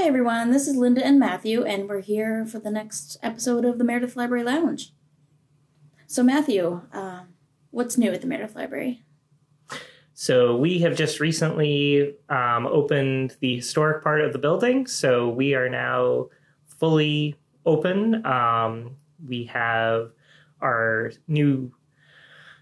Hi, everyone. This is Linda and Matthew, and we're here for the next episode of the Meredith Library Lounge. So, Matthew, uh, what's new at the Meredith Library? So, we have just recently um, opened the historic part of the building. So, we are now fully open. Um, we have our new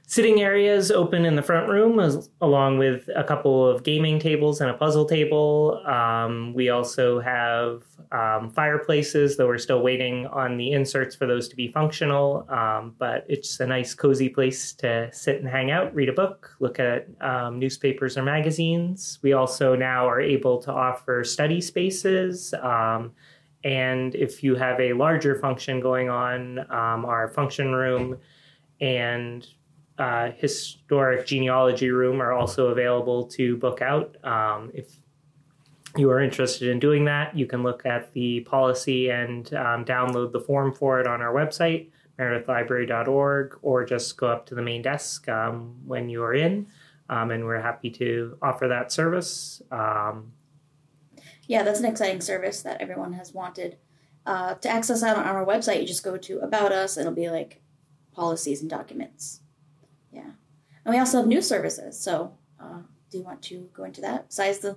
sitting areas open in the front room as, along with a couple of gaming tables and a puzzle table. Um, we also have um, fireplaces though we're still waiting on the inserts for those to be functional. Um, but it's a nice cozy place to sit and hang out read a book look at um, newspapers or magazines. We also now are able to offer study spaces um, and if you have a larger function going on um, our function room and uh, historic genealogy room are also available to book out. Um, if you are interested in doing that, you can look at the policy and um, download the form for it on our website, meredithlibrary.org, or just go up to the main desk um, when you are in, um, and we're happy to offer that service. Um, yeah, that's an exciting service that everyone has wanted. Uh, to access that on our website, you just go to About Us, it'll be like policies and documents. And we also have new services. So, uh, do you want to go into that besides the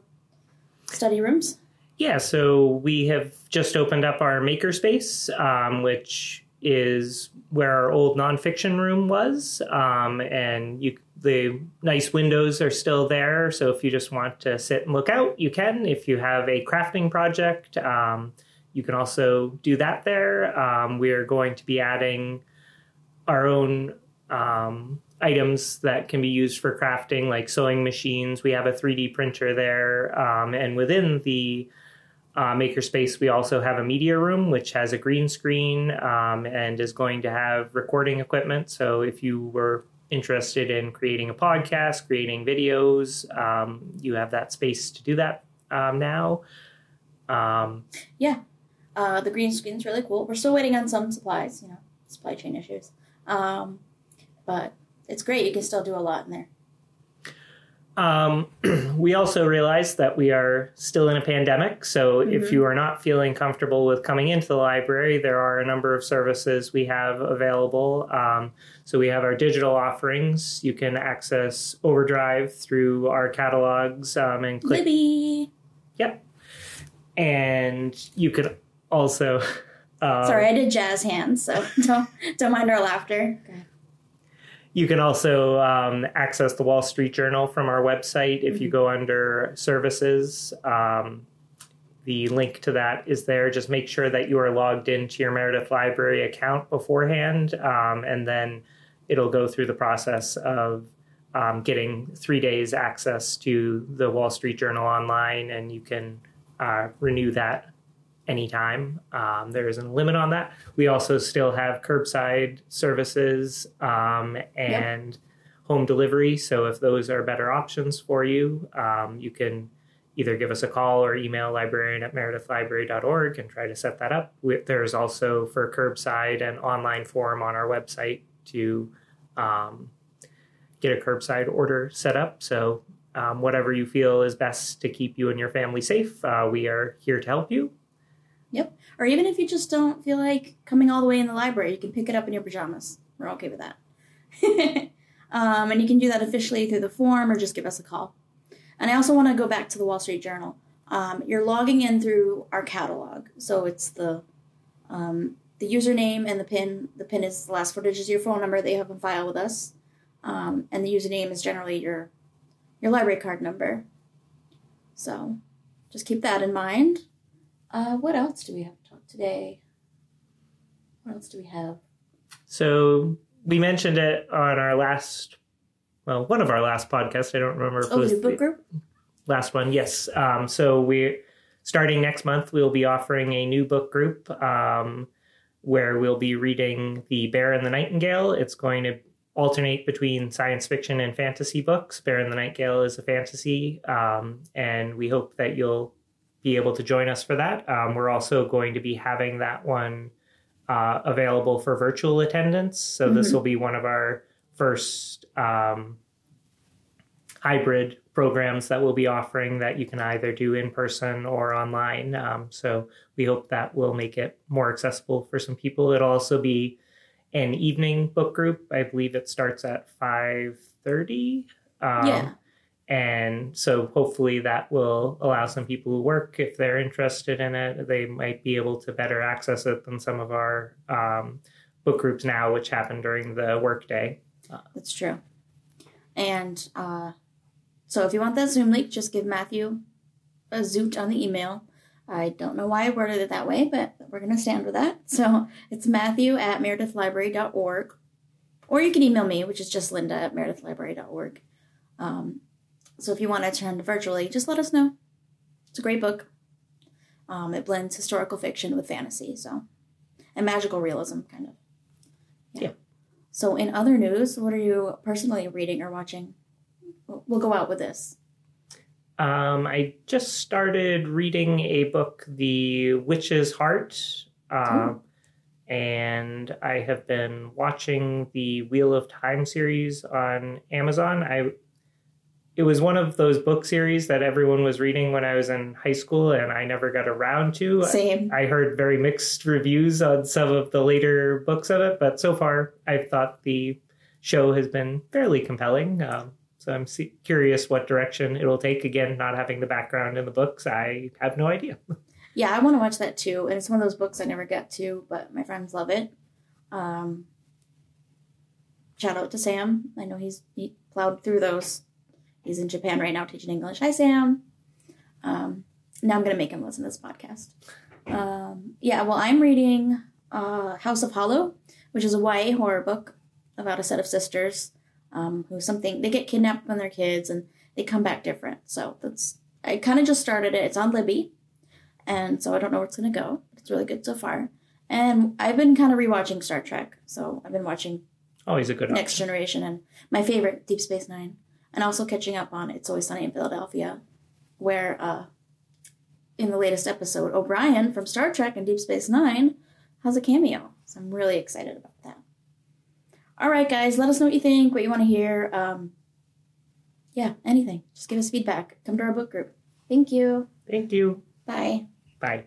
study rooms? Yeah, so we have just opened up our makerspace, um, which is where our old nonfiction room was, um, and you the nice windows are still there. So if you just want to sit and look out, you can. If you have a crafting project, um, you can also do that there. Um, we are going to be adding our own um, items that can be used for crafting, like sewing machines. We have a 3D printer there. Um, and within the uh, makerspace, we also have a media room, which has a green screen um, and is going to have recording equipment. So if you were interested in creating a podcast, creating videos, um, you have that space to do that um, now. Um, yeah. Uh, the green screen is really cool. We're still waiting on some supplies, you know, supply chain issues. Um, but it's great. You can still do a lot in there. Um, we also realize that we are still in a pandemic. So mm-hmm. if you are not feeling comfortable with coming into the library, there are a number of services we have available. Um, so we have our digital offerings. You can access Overdrive through our catalogs um, and click. Libby. Yep. And you could also. Uh, Sorry, I did jazz hands, so don't don't mind our laughter. Okay. You can also um, access the Wall Street Journal from our website if mm-hmm. you go under services. Um, the link to that is there. Just make sure that you are logged into your Meredith Library account beforehand, um, and then it'll go through the process of um, getting three days access to the Wall Street Journal online, and you can uh, renew that anytime. Um, there isn't a limit on that. We also still have curbside services um, and yep. home delivery. So if those are better options for you, um, you can either give us a call or email librarian at meredithlibrary.org and try to set that up. There's also for curbside an online form on our website to um, get a curbside order set up. So um, whatever you feel is best to keep you and your family safe, uh, we are here to help you. Yep. Or even if you just don't feel like coming all the way in the library, you can pick it up in your pajamas. We're okay with that. um, and you can do that officially through the form or just give us a call. And I also want to go back to the Wall Street Journal. Um, you're logging in through our catalog, so it's the um, the username and the pin. The pin is the last four digits of your phone number that you have on file with us, um, and the username is generally your your library card number. So just keep that in mind. Uh, what else do we have to talk today? What else do we have? So we mentioned it on our last, well, one of our last podcasts. I don't remember if oh, it was the book group. Last one, yes. Um, so we starting next month, we'll be offering a new book group um, where we'll be reading The Bear and the Nightingale. It's going to alternate between science fiction and fantasy books. Bear and the Nightingale is a fantasy, um, and we hope that you'll be able to join us for that. Um, we're also going to be having that one uh, available for virtual attendance. So mm-hmm. this will be one of our first um, hybrid programs that we'll be offering that you can either do in person or online. Um, so we hope that will make it more accessible for some people. It'll also be an evening book group. I believe it starts at five thirty. Um, yeah. And so hopefully that will allow some people who work, if they're interested in it, they might be able to better access it than some of our um, book groups now, which happen during the workday. That's true. And uh, so if you want that Zoom link, just give Matthew a zoot on the email. I don't know why I worded it that way, but we're going to stand with that. So it's matthew at meredithlibrary.org. Or you can email me, which is just linda at meredithlibrary.org. Um, so if you want to attend virtually, just let us know. It's a great book. Um, it blends historical fiction with fantasy, so and magical realism, kind of. Yeah. So in other news, what are you personally reading or watching? We'll we'll go out with this. Um, I just started reading a book, The Witch's Heart, uh, and I have been watching the Wheel of Time series on Amazon. I it was one of those book series that everyone was reading when I was in high school, and I never got around to. Same. I heard very mixed reviews on some of the later books of it, but so far I've thought the show has been fairly compelling. Um, so I'm se- curious what direction it'll take. Again, not having the background in the books, I have no idea. Yeah, I want to watch that too. And it's one of those books I never get to, but my friends love it. Um, shout out to Sam. I know he's he plowed through those. He's in Japan right now teaching English. Hi, Sam. Um, now I'm going to make him listen to this podcast. Um, yeah, well, I'm reading uh, House of Hollow, which is a YA horror book about a set of sisters um, who something they get kidnapped when they're kids and they come back different. So that's I kind of just started it. It's on Libby, and so I don't know where it's gonna go. It's really good so far. And I've been kind of rewatching Star Trek, so I've been watching Oh, he's a good Next option. Generation and my favorite, Deep Space Nine, and also catching up on It's Always Sunny in Philadelphia, where uh, in the latest episode, O'Brien from Star Trek and Deep Space Nine has a cameo. So I'm really excited about that. All right, guys, let us know what you think, what you want to hear. Um, yeah, anything. Just give us feedback. Come to our book group. Thank you. Thank you. Bye. Bye.